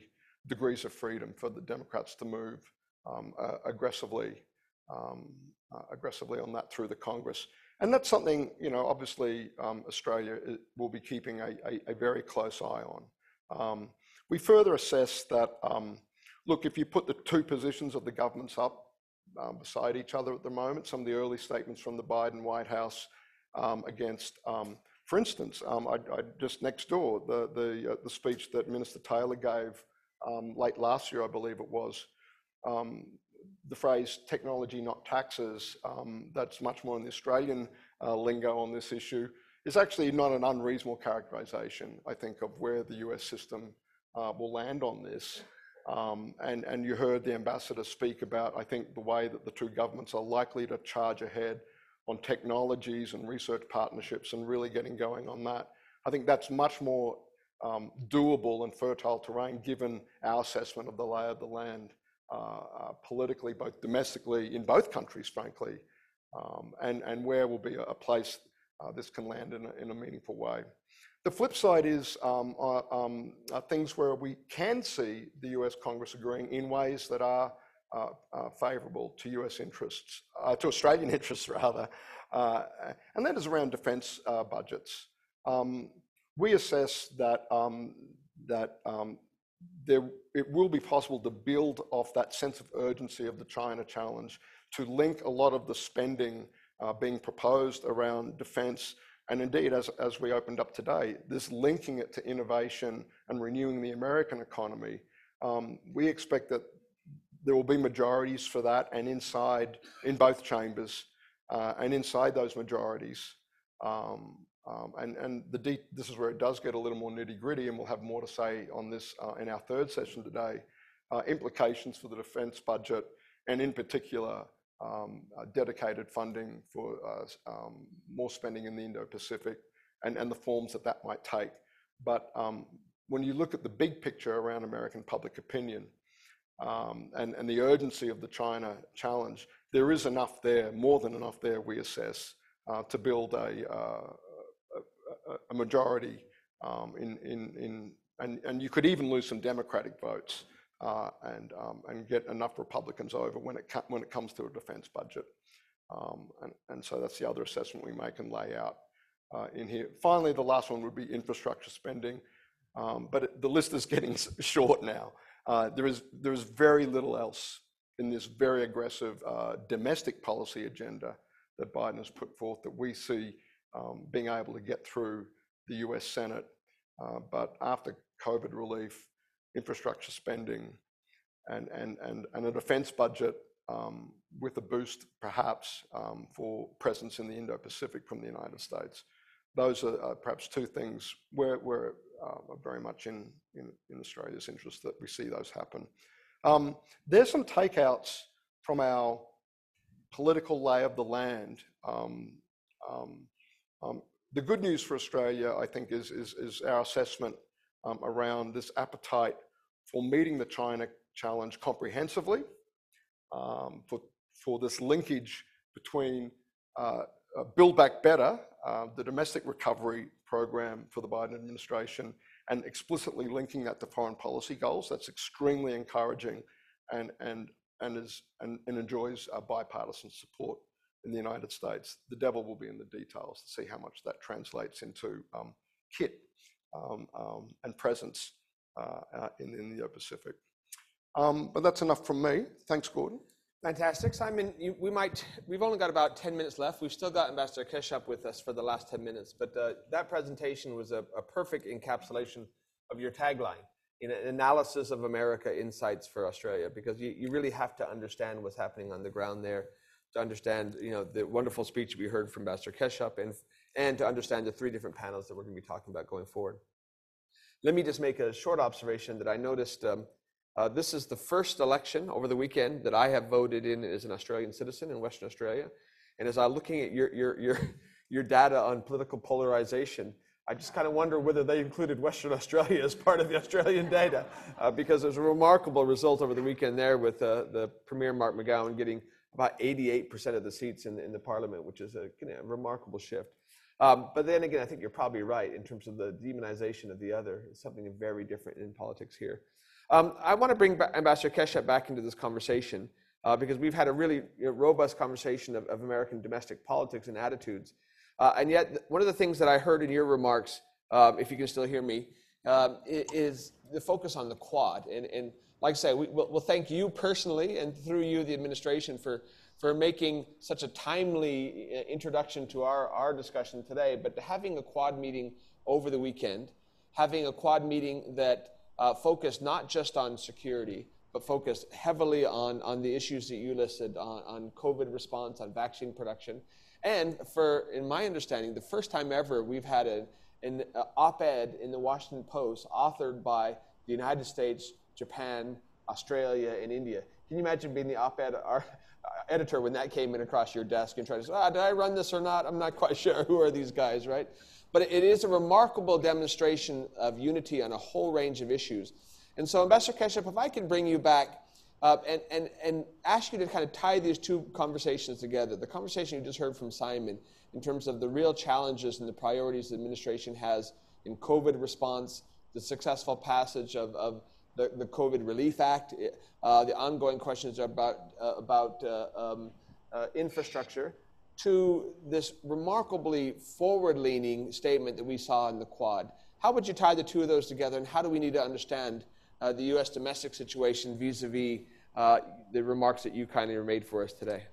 degrees of freedom for the Democrats to move uh, aggressively, um, uh, aggressively on that through the Congress. And that's something, you know, obviously um, Australia will be keeping a, very close eye on. Um, We further assess that, um, look, if you put the two positions of the governments up beside each other at the moment, some of the early statements from the Biden White House against, for instance, I, just next door, the, the, uh, speech that Minister Taylor gave late last year, I believe it was, the phrase technology, not taxes, that's much more in the Australian uh, lingo on this issue, is actually not an unreasonable characterization, I think, of where the US system uh, will land on this. Um, and, and you heard the ambassador speak about, I think, the way that the two governments are likely to charge ahead on technologies and research partnerships and really getting going on that. I think that's much more um, doable and fertile terrain given our assessment of the lay of the land politically, both domestically in both countries, frankly, um, and, and where will be a, place uh, this can land in a, in a meaningful way. The flip side is um, uh, um, uh, things where we can see the US Congress agreeing in ways that are uh, uh, favourable to US interests, uh, to Australian interests rather, and that is around defence budgets. Um, we assess that, um, that um, there, it will be possible to build off that sense of urgency of the China challenge to link a lot of the spending being proposed around defence and indeed, as, as we opened up today, this linking it to innovation and renewing the American economy, um, we expect that there will be majorities for that and inside, in both chambers, uh, and inside those majorities. Um, um, and this is where it does get a little more nitty gritty, and we'll have more to say on this uh, in our third session today. Uh, implications for the defence budget, and in particular, um, uh, dedicated funding for um, more spending in the Indo-Pacific and, the forms that that might take. But when you look at the big picture around American public opinion and, the urgency of the China challenge, there is enough there, more than enough there, we assess, to build a, a, majority um, in, and, and you could even lose some Democratic votes uh, and, um, and get enough Republicans over when it, when it comes to a defense budget. Um, and, so that's the other assessment we make and lay out uh, in here. Finally, the last one would be infrastructure spending, but the list is getting short now. Uh, there, is, very little else in this very aggressive domestic policy agenda that Biden has put forth that we see being able to get through the US Senate. Uh, but after COVID relief, infrastructure spending and, a defense budget um, with a boost perhaps um, for presence in the Indo-Pacific from the United States. Those are uh, perhaps two things we're uh, very much in, Australia's interest that we see those happen. Um, there's some takeouts from our political lay of the land. Um, the good news for Australia, I think, is, our assessment um, around this appetite for meeting the China challenge comprehensively, um, for, this linkage between uh, uh, Build Back Better, uh, the domestic recovery program for the Biden administration, and explicitly linking that to foreign policy goals. That's extremely encouraging and, enjoys bipartisan support in the United States. The devil will be in the details to see how much that translates into um, kit um, um, and presence uh, in, in the Indo-Pacific. Um, but that's enough from me. Thanks, Gordon. Fantastic, Simon. You, we might. We've only got about ten minutes left. We've still got Ambassador Keshap with us for the last ten minutes. But uh, that presentation was a, a, perfect encapsulation of your tagline, in an analysis of America, insights for Australia, because you, you really have to understand what's happening on the ground there to understand, you know, the wonderful speech we heard from Ambassador Keshap and and to understand the three different panels that we're going to be talking about going forward. Let me just make a short observation that I noticed. Um, uh, this is the first election over the weekend that I have voted in as an Australian citizen in Western Australia. And as I'm looking at your, your, your, your data on political polarization, I just kind of wonder whether they included Western Australia as part of the Australian data, uh, because there's a remarkable result over the weekend there with uh, the Premier Mark McGowan getting about 88% of the seats in, in the parliament, which is a, remarkable shift. Um, but then again, I think you're probably right in terms of the demonization of the other. It's something very different in politics here. Um, I want to bring Ambassador Keshap back into this conversation uh, because we've had a really you know, robust conversation of, of, American domestic politics and attitudes. Uh, and yet, one of the things that I heard in your remarks, um, if you can still hear me, um, is the focus on the Quad. And, and like I say, we, will we'll thank you personally and through you, the administration, for, for making such a timely uh, introduction to our, our discussion today. But having a Quad meeting over the weekend, having a Quad meeting that uh, focused not just on security, but focused heavily on, on the issues that you listed on, on COVID response, on vaccine production. And for, in my understanding, the first time ever we've had a, an op-ed in the Washington Post authored by the United States, Japan, Australia, and India. Can you imagine being the op-ed uh, editor when that came in across your desk and trying to say, ah, did I run this or not? I'm not quite sure. Who are these guys, right? But it is a remarkable demonstration of unity on a whole range of issues. And so, Ambassador Keshap, if I can bring you back uh, and, and, and ask you to kind of tie these two conversations together the conversation you just heard from Simon in terms of the real challenges and the priorities the administration has in COVID response, the successful passage of, of the, the COVID Relief Act, uh, the ongoing questions about, uh, about uh, um, uh, infrastructure, to this remarkably forward leaning statement that we saw in the Quad. How would you tie the two of those together, and how do we need to understand uh, the U.S. domestic situation vis a vis the remarks that you kindly made for us today?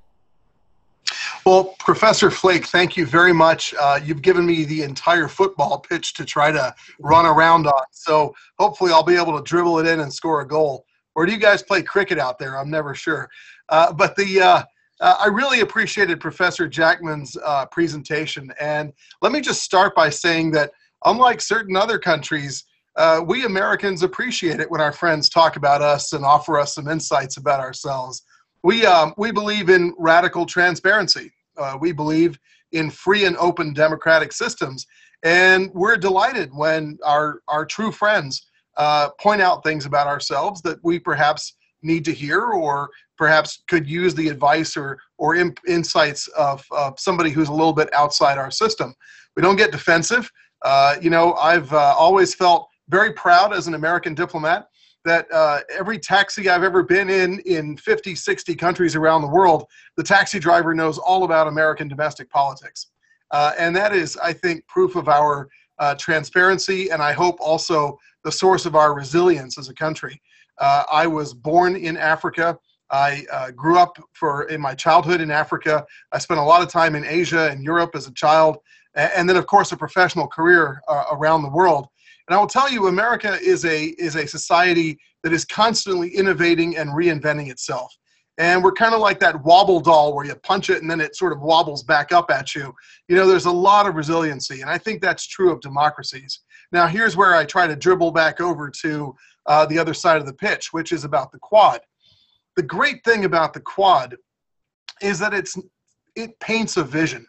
Well, Professor Flake, thank you very much. Uh, you've given me the entire football pitch to try to run around on. So hopefully I'll be able to dribble it in and score a goal. Or do you guys play cricket out there? I'm never sure. Uh, but the uh, uh I really appreciated Professor Jackman's uh, presentation. And let me just start by saying that unlike certain other countries, uh, we Americans appreciate it when our friends talk about us and offer us some insights about ourselves. We, um, we believe in radical transparency. Uh, we believe in free and open democratic systems. And we're delighted when our, our true friends uh, point out things about ourselves that we perhaps need to hear or perhaps could use the advice or, or insights of, of somebody who's a little bit outside our system. We don't get defensive. Uh, you know, I've uh, always felt very proud as an American diplomat that uh, every taxi I've ever been in in 50, 60 countries around the world, the taxi driver knows all about American domestic politics. Uh, and that is, I think, proof of our uh, transparency and I hope also the source of our resilience as a country. Uh, I was born in Africa. I uh, grew up for in my childhood in Africa. I spent a lot of time in Asia and Europe as a child, and then, of course, a professional career uh, around the world. And I will tell you, America is a is a society that is constantly innovating and reinventing itself. And we're kind of like that wobble doll where you punch it and then it sort of wobbles back up at you. You know, there's a lot of resiliency, and I think that's true of democracies. Now, here's where I try to dribble back over to uh, the other side of the pitch, which is about the Quad. The great thing about the Quad is that it's it paints a vision,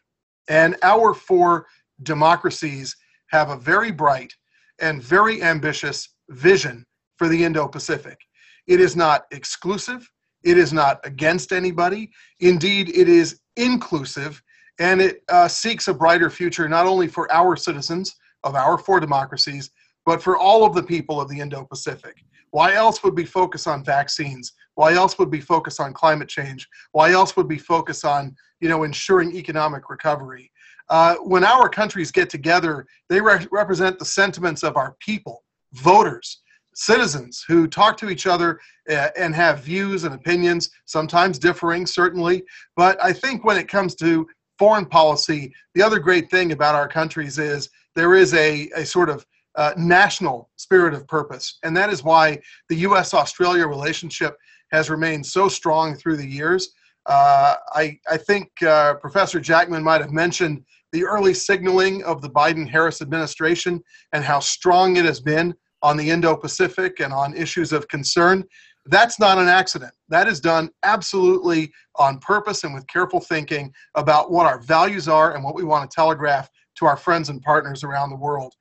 and our four democracies have a very bright and very ambitious vision for the Indo Pacific. It is not exclusive, it is not against anybody. Indeed, it is inclusive and it uh, seeks a brighter future not only for our citizens of our four democracies, but for all of the people of the Indo Pacific. Why else would we focus on vaccines? Why else would we focus on climate change? Why else would we focus on, you know, ensuring economic recovery? Uh, when our countries get together, they re- represent the sentiments of our people, voters, citizens who talk to each other uh, and have views and opinions, sometimes differing, certainly. But I think when it comes to foreign policy, the other great thing about our countries is there is a, a sort of uh, national spirit of purpose. And that is why the US Australia relationship has remained so strong through the years. Uh, I, I think uh, Professor Jackman might have mentioned the early signaling of the Biden Harris administration and how strong it has been on the Indo Pacific and on issues of concern. That's not an accident. That is done absolutely on purpose and with careful thinking about what our values are and what we want to telegraph to our friends and partners around the world.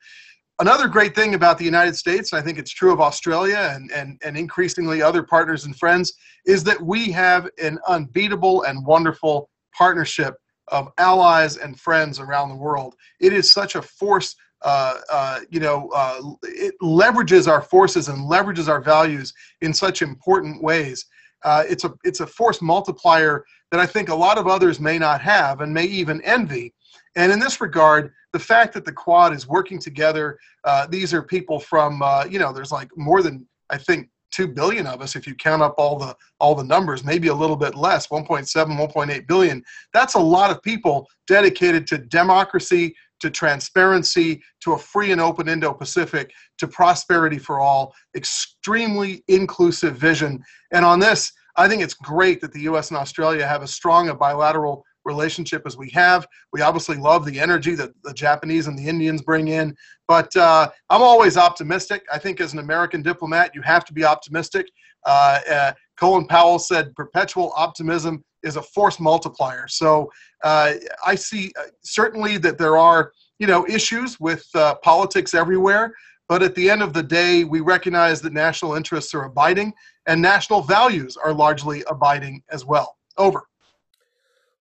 Another great thing about the United States, and I think it's true of Australia and, and, and increasingly other partners and friends, is that we have an unbeatable and wonderful partnership of allies and friends around the world. It is such a force. Uh, uh, you know, uh, it leverages our forces and leverages our values in such important ways. Uh, it's a it's a force multiplier that I think a lot of others may not have and may even envy. And in this regard, the fact that the Quad is working together, uh, these are people from, uh, you know, there's like more than, I think, 2 billion of us if you count up all the all the numbers maybe a little bit less 1.7 1.8 billion. That's a lot of people dedicated to democracy to transparency to a free and open indo-pacific to prosperity for all. Extremely inclusive vision. And on this i think it's great that the us and australia have as strong a bilateral relationship as we have. We obviously love the energy that the Japanese and the Indians bring in, but uh, I'm always optimistic. I think as an American diplomat, you have to be optimistic. Uh, uh, Colin Powell said perpetual optimism is a force multiplier. So uh, I see uh, certainly that there are you know issues with uh, politics everywhere. But at the end of the day, we recognize that national interests are abiding and national values are largely abiding as well. Over.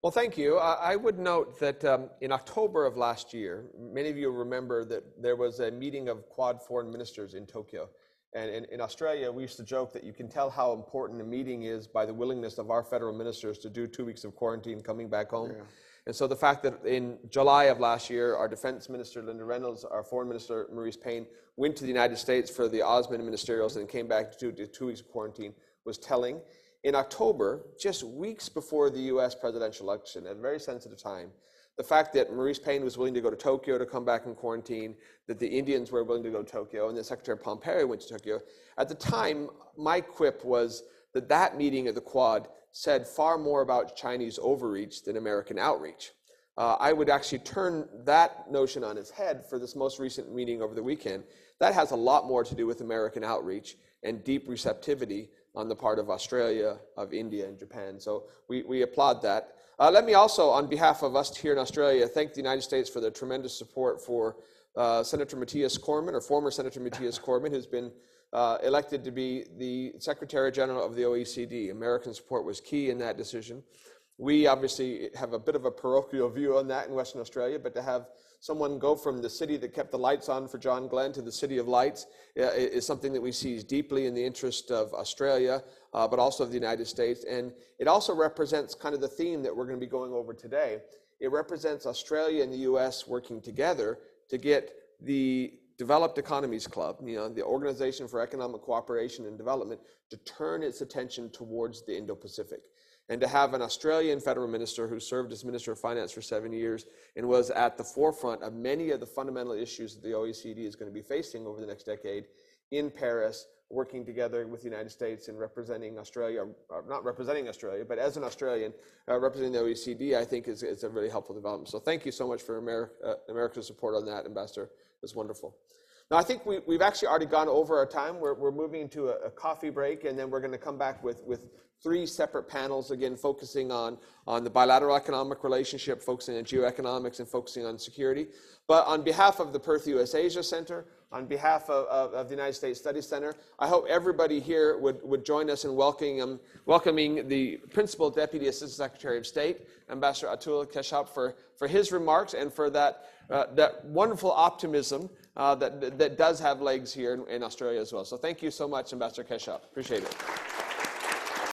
Well, thank you. I would note that um, in October of last year, many of you remember that there was a meeting of Quad foreign ministers in Tokyo. And in, in, Australia, we used to joke that you can tell how important a meeting is by the willingness of our federal ministers to do two weeks of quarantine coming back home. Yeah. And so the fact that in July of last year, our defense minister, Linda Reynolds, our foreign minister, Marise Payne, went to the United States for the AUSMIN ministerials and came back to do two weeks of quarantine was telling in October, just weeks before the US presidential election, at a very sensitive time, the fact that Marise Payne was willing to go to Tokyo to come back in quarantine, that the Indians were willing to go to Tokyo, and that Secretary Pompeo went to Tokyo. At the time, my quip was that that meeting of the Quad said far more about Chinese overreach than American outreach. Uh, I would actually turn that notion on its head for this most recent meeting over the weekend. That has a lot more to do with American outreach and deep receptivity on the part of Australia, of India, and Japan. So we, we applaud that. Uh, let me also, on behalf of us here in Australia, thank the United States for their tremendous support for uh, Senator Matthias Cormann, or former Senator Matthias Cormann, who's been uh, elected to be the Secretary General of the OECD. American support was key in that decision. We obviously have a bit of a parochial view on that in Western Australia, but to have someone go from the city that kept the lights on for John Glenn to the city of lights is something that we see deeply in the interest of Australia, uh, but also of the United States. And it also represents kind of the theme that we're going to be going over today. It represents Australia and the US working together to get the Developed Economies Club, you know, the Organization for Economic Cooperation and Development, to turn its attention towards the Indo Pacific and to have an Australian federal minister who served as Minister of Finance for seven years and was at the forefront of many of the fundamental issues that the OECD is going to be facing over the next decade in Paris, working together with the United States and representing Australia, not representing Australia, but as an Australian, uh, representing the OECD, I think is, is a really helpful development. So thank you so much for America, uh, America's support on that, Ambassador. It's wonderful. Now, I think we, have actually already gone over our time. We're, we're moving into a, a, coffee break, and then we're going to come back with, with three separate panels, again, focusing on, on the bilateral economic relationship, focusing on geoeconomics, and focusing on security. But on behalf of the Perth US Asia Center, on behalf of, of, of, the United States Studies Center, I hope everybody here would, would join us in welcoming, um, welcoming the Principal Deputy Assistant Secretary of State, Ambassador Atul Keshap, for, for his remarks and for that, uh, that wonderful optimism uh, that, that does have legs here in, in, Australia as well. So thank you so much, Ambassador Keshap. Appreciate it.